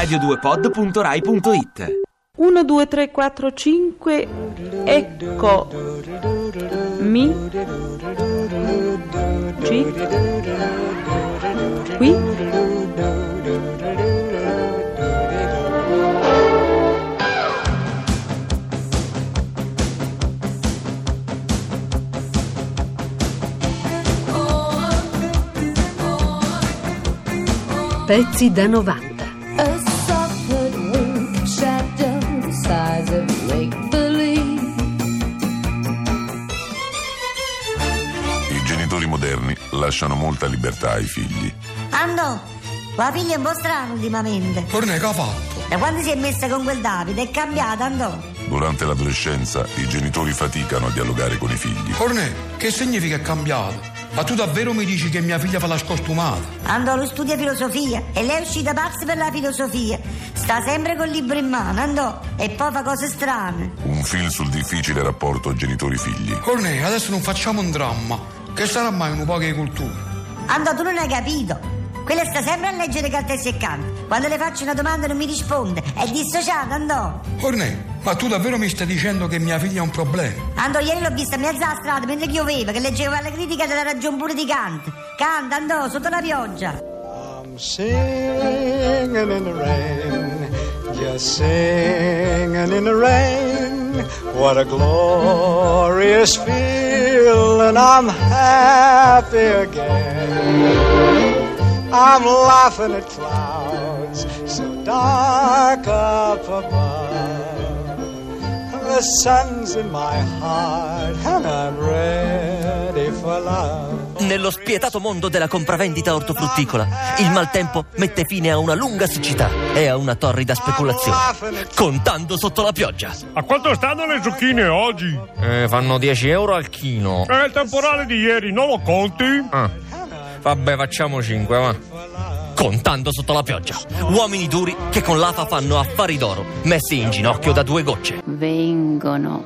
radio2pod.rai.it 1, 2, 3, 4, 5, ecco. Mi. Ci. Qui. Pezzi da 90. Lasciano molta libertà ai figli. Andò, la figlia è un po' strana ultimamente. Corne che ha fatto? Da quando si è messa con quel Davide è cambiata, andò. Durante l'adolescenza i genitori faticano a dialogare con i figli. Corne, che significa è cambiato? Ma tu davvero mi dici che mia figlia fa la scostumata? Andò, lui studia filosofia e lei è uscita pazza per la filosofia. Sta sempre col libro in mano, andò, e poi fa cose strane. Un film sul difficile rapporto genitori-figli. Corne, adesso non facciamo un dramma. Che sarà mai un po' di cultura? Andò, tu non hai capito. Quella sta sempre a leggere carta seccante. Quando le faccio una domanda non mi risponde. È dissociata, andò. Corne, ma tu davvero mi stai dicendo che mia figlia ha un problema? Andò, ieri l'ho vista mezzo alla strada mentre pioveva, che leggeva la critica della ragion pure di Kant. Canta, andò, sotto la pioggia. I'm singing in the rain, just singing in the rain. What a glorious feeling, I'm happy again. I'm laughing at clouds so dark up above. The sun's in my heart and I'm ready for love. Nello spietato mondo della compravendita ortofrutticola, il maltempo mette fine a una lunga siccità e a una torrida speculazione, contando sotto la pioggia. A quanto stanno le zucchine oggi? Eh, fanno 10 euro al chino. E il temporale di ieri non lo conti? Ah. Vabbè, facciamo 5, va. Contando sotto la pioggia, uomini duri che con l'afa fanno affari d'oro, messi in ginocchio da due gocce. vengono,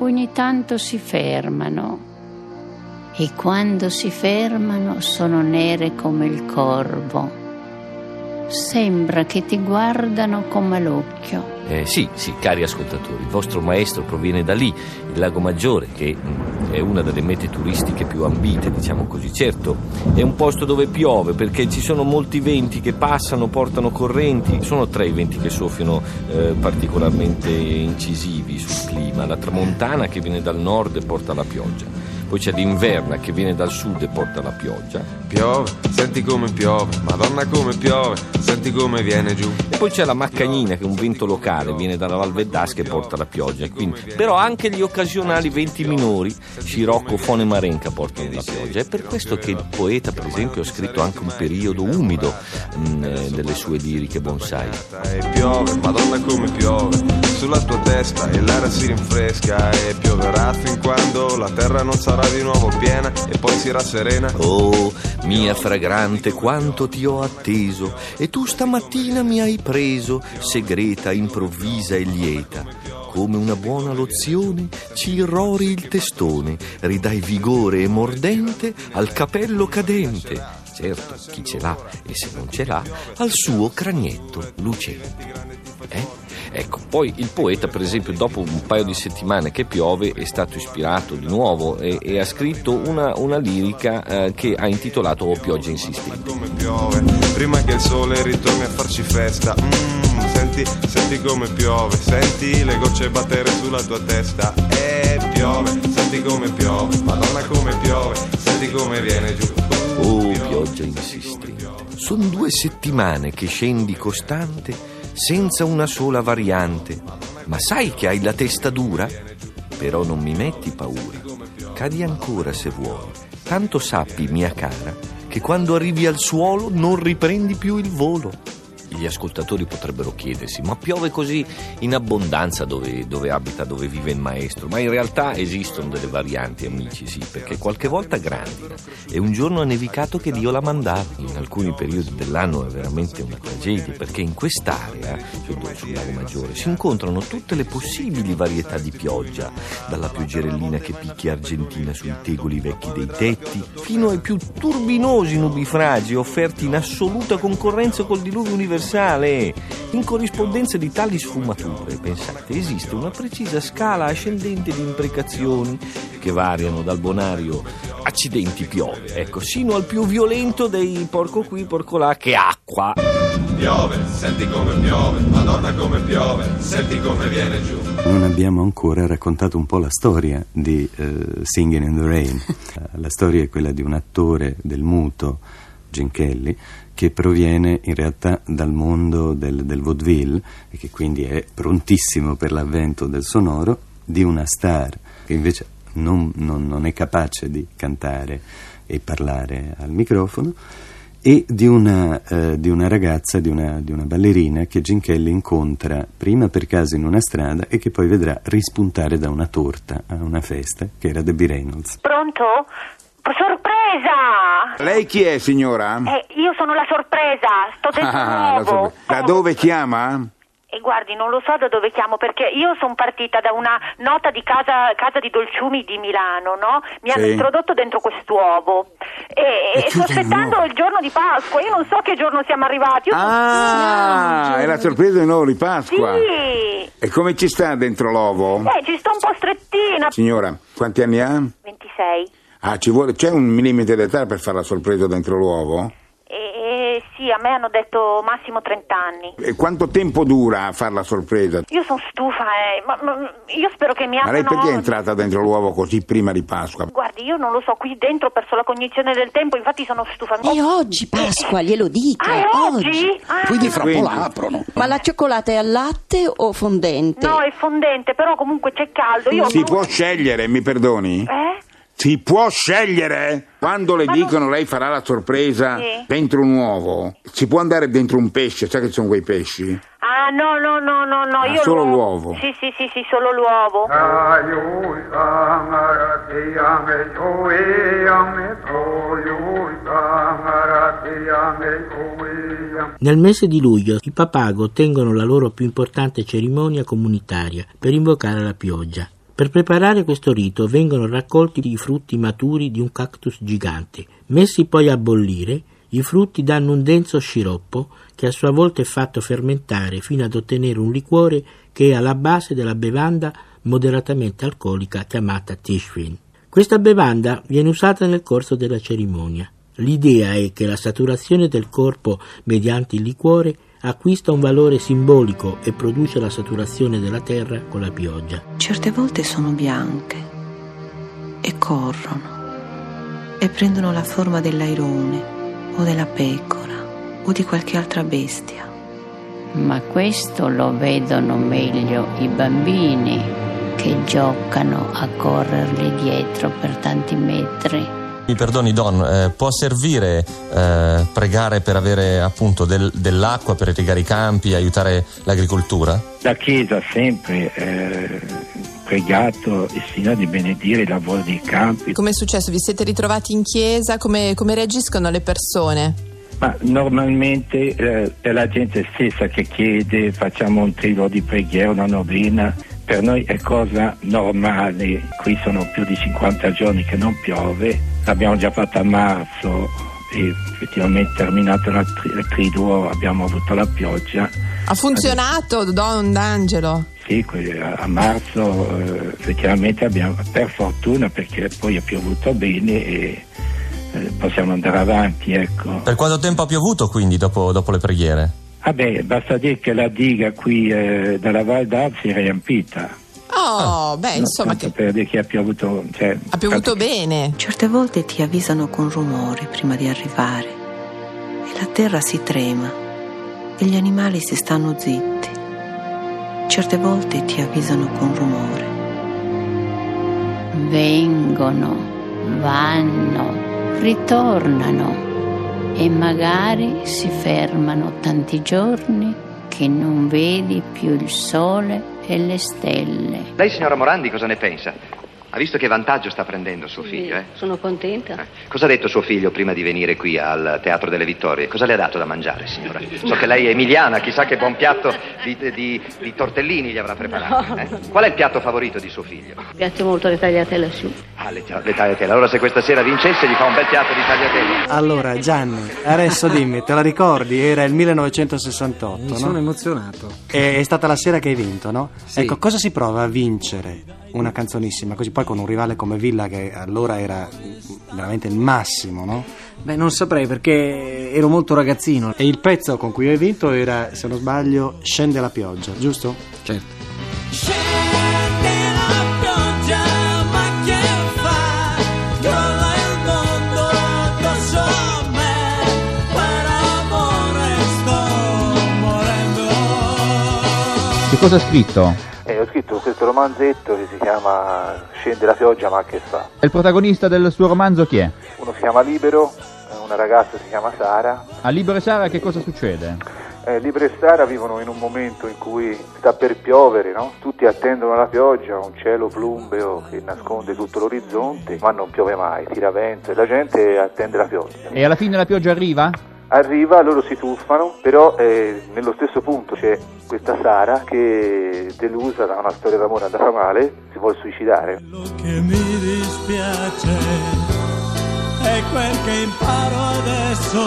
ogni tanto si fermano e quando si fermano sono nere come il corvo. Sembra che ti guardano come l'occhio. Eh, sì, sì, cari ascoltatori, il vostro maestro proviene da lì, il Lago Maggiore, che mm, è una delle mete turistiche più ambite, diciamo così. Certo, è un posto dove piove perché ci sono molti venti che passano, portano correnti. Sono tre i venti che soffiano eh, particolarmente incisivi sul clima. La tramontana che viene dal nord e porta la pioggia. Poi c'è l'inverna che viene dal sud e porta la pioggia. Piove, senti come piove, madonna come piove, senti come viene giù. E poi c'è la maccagnina che è un vento locale, viene dalla Val Veddasca e porta la pioggia. Quindi, però anche gli occasionali venti minori, Scirocco, Fone e Marenca portano la pioggia. È per questo che il poeta, per esempio, ha scritto anche un periodo umido mh, eh, delle sue liriche bonsai. E piove, madonna come piove, sulla tua testa e l'aria si rinfresca e pioverà fin quando la terra non sarà di nuovo piena e poi si rasserena. Oh, mia fragrante, quanto ti ho atteso, e tu stamattina mi hai preso, segreta, improvvisa e lieta. Come una buona lozione ci irrori il testone, ridai vigore e mordente al capello cadente. Certo, chi ce l'ha e se non ce l'ha, al suo cranietto lucente. Eh? Ecco, poi il poeta, per esempio, dopo un paio di settimane che piove, è stato ispirato di nuovo e, e ha scritto una, una lirica eh, che ha intitolato O pioggia insistente. Come piove, prima che il sole ritorni a farci festa. Mm, senti, senti come piove, senti le gocce battere sulla tua testa. E piove, senti come piove, madonna come piove, senti come viene giù. Oh, pioggia insistente. Sono due settimane che scendi costante senza una sola variante. Ma sai che hai la testa dura? Però non mi metti paura. Cadi ancora se vuoi. Tanto sappi, mia cara, che quando arrivi al suolo non riprendi più il volo. Gli ascoltatori potrebbero chiedersi, ma piove così in abbondanza dove, dove, abita, dove vive il maestro? Ma in realtà esistono delle varianti, amici, sì, perché qualche volta grandina. E un giorno ha nevicato che Dio la mandava. In alcuni periodi dell'anno è veramente una tragedia, perché in quest'area, cioè sul lago Maggiore, si incontrano tutte le possibili varietà di pioggia, dalla pioggerellina che picchia argentina sui tegoli vecchi dei tetti, fino ai più turbinosi nubifragi offerti in assoluta concorrenza col diluvio universale universale. In corrispondenza di tali sfumature, pensate, esiste una precisa scala ascendente di imprecazioni che variano dal bonario accidenti piove, ecco, sino al più violento dei porco qui, porco là, che acqua. Piove, senti come piove, madonna come piove, senti come viene giù. Non abbiamo ancora raccontato un po' la storia di eh, Singing in the Rain. la storia è quella di un attore del muto, Gene Kelly, che proviene in realtà dal mondo del, del vaudeville e che quindi è prontissimo per l'avvento del sonoro, di una star che invece non, non, non è capace di cantare e parlare al microfono e di una, eh, di una ragazza, di una, di una, ballerina che Gene Kelly incontra prima per caso in una strada e che poi vedrà rispuntare da una torta a una festa, che era Debbie Reynolds. Pronto? Sorpresa! Lei chi è, signora? Eh, io sono la sorpresa, sto dentro Ah, nuovo. sorpre- Da dove chiama? E guardi, non lo so da dove chiamo perché io sono partita da una nota di casa, casa di Dolciumi di Milano, no? Mi hanno Sì. introdotto dentro quest'uovo e, E sto di aspettando il giorno di Pasqua, io non so che giorno siamo arrivati. Io Ah, è la sorpresa del nuovo di Pasqua. Sì, E come ci sta dentro l'ovo? eh, ci sto un po' strettina. Signora, quanti anni ha? 26. Ah, ci vuole, c'è un limite d'età per fare la sorpresa dentro l'uovo? E, e sì, a me hanno detto massimo 30 anni. E quanto tempo dura a fare la sorpresa? Io sono stufa, eh, ma, ma- io spero che mi Ma lei abbiano... perché è entrata dentro l'uovo così prima di Pasqua? Guardi, io non lo so, qui dentro ho perso la cognizione del tempo, infatti sono stufa. E oggi Pasqua, glielo dica. Ah, è oggi? Ah. Quindi fra Quindi- po' l'aprono. Ma la cioccolata è al latte o fondente? No, è fondente, però comunque c'è caldo. Io Si può scegliere, mi perdoni? Eh? Si può scegliere? Quando le dicono lei farà la sorpresa Sì. dentro un uovo, si può andare dentro un pesce, sai che sono quei pesci? Ah, no, no, no, no, no, Ah, io solo l'uovo. l'uovo. Sì, sì, sì, sì, solo l'uovo. Nel mese di luglio i papago tengono la loro più importante cerimonia comunitaria per invocare la pioggia. Per preparare questo rito vengono raccolti i frutti maturi di un cactus gigante. Messi poi a bollire, i frutti danno un denso sciroppo che a sua volta è fatto fermentare fino ad ottenere un liquore che è alla base della bevanda moderatamente alcolica chiamata Tishrin. Questa bevanda viene usata nel corso della cerimonia. L'idea è che la saturazione del corpo mediante il liquore acquista un valore simbolico e produce la saturazione della terra con la pioggia. Certe volte sono bianche e corrono e prendono la forma dell'airone o della pecora o di qualche altra bestia. Ma questo lo vedono meglio i bambini che giocano a correrli dietro per tanti metri. Mi perdoni Don, eh, può servire eh, pregare per avere appunto del- dell'acqua per irrigare i campi, aiutare l'agricoltura? La Chiesa ha sempre eh, pregato il Signore di benedire il lavoro dei campi, Come è successo? Vi siete ritrovati in chiesa? Come, come reagiscono le persone? ma normalmente eh, è la gente stessa che chiede, facciamo un trio di preghiera, una novena, per noi è cosa normale, qui sono più di 50 giorni che non piove, l'abbiamo già fatta a marzo e effettivamente terminato la tri- il triduo abbiamo avuto la pioggia. Ha funzionato, Don D'Angelo? Sì, a marzo eh, effettivamente abbiamo, per fortuna perché poi è piovuto bene e eh, possiamo andare avanti, ecco. Per quanto tempo ha piovuto quindi dopo, dopo le preghiere? Vabbè, basta dire che la diga qui eh, della Val d'Ar si è riempita. Oh, beh, insomma, Tanto che per dire che ha piovuto... Cioè, ha piovuto bene. Certe volte ti avvisano con rumore prima di arrivare e la terra si trema e gli animali si stanno zitti. Certe volte ti avvisano con rumore. Vengono, vanno, ritornano e magari si fermano tanti giorni che non vedi più il sole e le stelle. Lei, signora Morandi, cosa ne pensa? Ha visto che vantaggio sta prendendo suo figlio, eh? Sono contenta. Cosa ha detto suo figlio prima di venire qui al Teatro delle Vittorie? Cosa le ha dato da mangiare, signora? So che lei è emiliana, chissà che buon piatto di, di- di tortellini gli avrà preparato. No. eh? Qual è il piatto favorito di suo figlio? Piace molto le tagliatelle su. Ah, le, le tagliatelle. Allora se questa sera vincesse gli fa un bel piatto di tagliatelle. Allora, Gianni, adesso dimmi, te la ricordi? Era il 1968, Mi no? sono emozionato. È, è stata la sera che hai vinto, no? Sì. Ecco, cosa si prova a vincere una canzonissima così poi con un rivale come Villa che allora era veramente il massimo, no? Beh, non saprei perché ero molto ragazzino. E il pezzo con cui hai vinto era, se non sbaglio, Scende la pioggia, giusto? Certo. Che cosa ha scritto? Eh, ho scritto questo romanzetto che si chiama Scende la pioggia ma che fa? E il protagonista del suo romanzo chi è? Uno si chiama Libero, una ragazza si chiama Sara. A Libero e Sara che cosa succede? Eh, Libero e Sara vivono in un momento in cui sta per piovere, no? Tutti attendono la pioggia, un cielo plumbeo che nasconde tutto l'orizzonte, ma non piove mai, tira vento e la gente attende la pioggia. E alla fine la pioggia arriva? Arriva, loro si tuffano, però eh, nello stesso punto c'è questa Sara che delusa da una storia d'amore andata male, si vuole suicidare. che mi dispiace è quel che imparo adesso.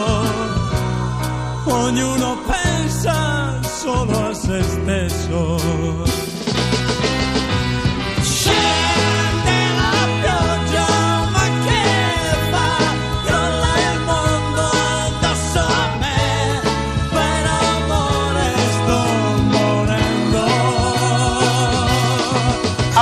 Ognuno pensa solo a se stesso.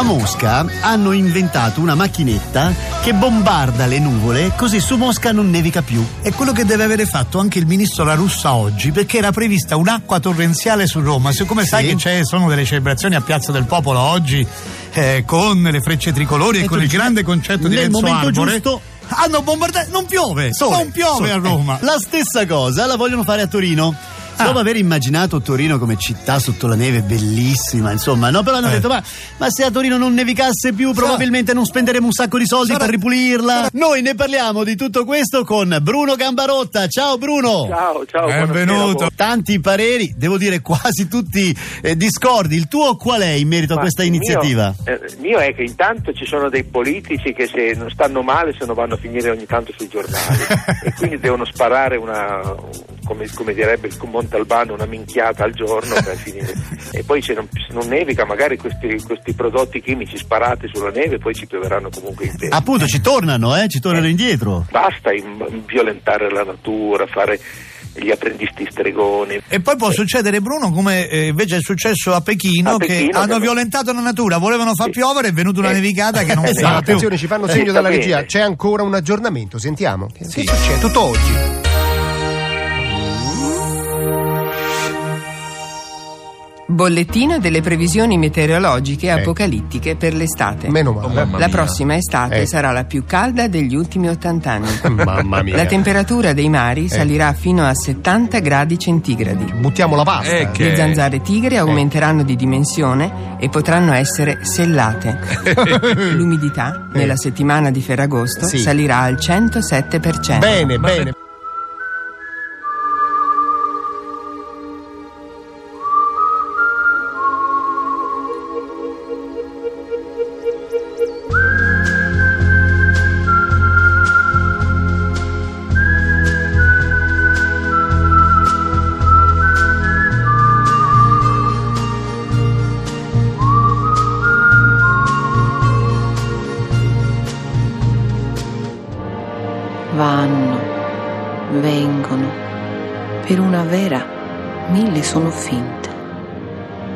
Mosca hanno inventato una macchinetta che bombarda le nuvole così su Mosca non nevica più. È quello che deve avere fatto anche il ministro La Russa oggi, perché era prevista un'acqua torrenziale su Roma. Siccome sai che sono delle celebrazioni a Piazza del Popolo oggi, eh, con le frecce tricolori e, E con il grande concetto di nel Renzo momento Arbore, giusto- hanno bombardato. Non piove! Sole, non piove sole. a Roma! Eh, La stessa cosa la vogliono fare a Torino. Dopo aver immaginato Torino come città sotto la neve bellissima, insomma, no? Però hanno Eh. detto: ma, ma se a Torino non nevicasse più, probabilmente non spenderemo un sacco di soldi per ripulirla. Noi ne parliamo di tutto questo con Bruno Gambarotta. Ciao Bruno! Ciao, ciao, Benvenuto. Tanti pareri, devo dire quasi tutti eh, discordi. Il tuo qual è in merito a Ma questa il iniziativa? Mio, eh, il mio è che intanto ci sono dei politici che se non stanno male se non vanno a finire ogni tanto sui giornali e quindi devono sparare una, come, come direbbe il Montalbano, una minchiata al giorno per finire. E poi se non, se non nevica magari questi, questi prodotti chimici sparati sulla neve poi ci pioveranno comunque in tempo. Appunto, ci tornano, eh? Ci tornano indietro. Basta in- violentare la natura, fare gli apprendisti stregoni. E poi può succedere, Bruno, come eh, invece è successo a Pechino, A che Pechino, hanno che- violentato la natura, volevano far piovere, è venuta una nevicata che non Eh, fa. attenzione, ci fanno segno dalla regia. C'è ancora un aggiornamento, sentiamo. Che succede? Tutto oggi. Bollettino delle previsioni meteorologiche apocalittiche per l'estate. Meno male. Oh, la prossima estate Eh. sarà la più calda degli ultimi 80 anni. Mamma mia. La temperatura dei mari salirà fino a 70 gradi centigradi. Buttiamo la pasta. Eh, Le zanzare tigre aumenteranno di dimensione e potranno essere sellate. L'umidità nella settimana di Ferragosto Sì. salirà al 107%. Bene, bene. Mille sono finte.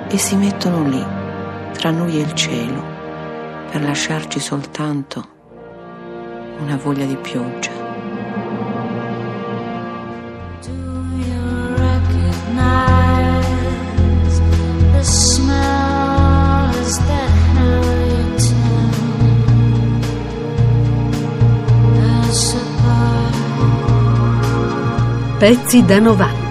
E si mettono lì, tra noi e il cielo, per lasciarci soltanto una voglia di pioggia. Pezzi da 90.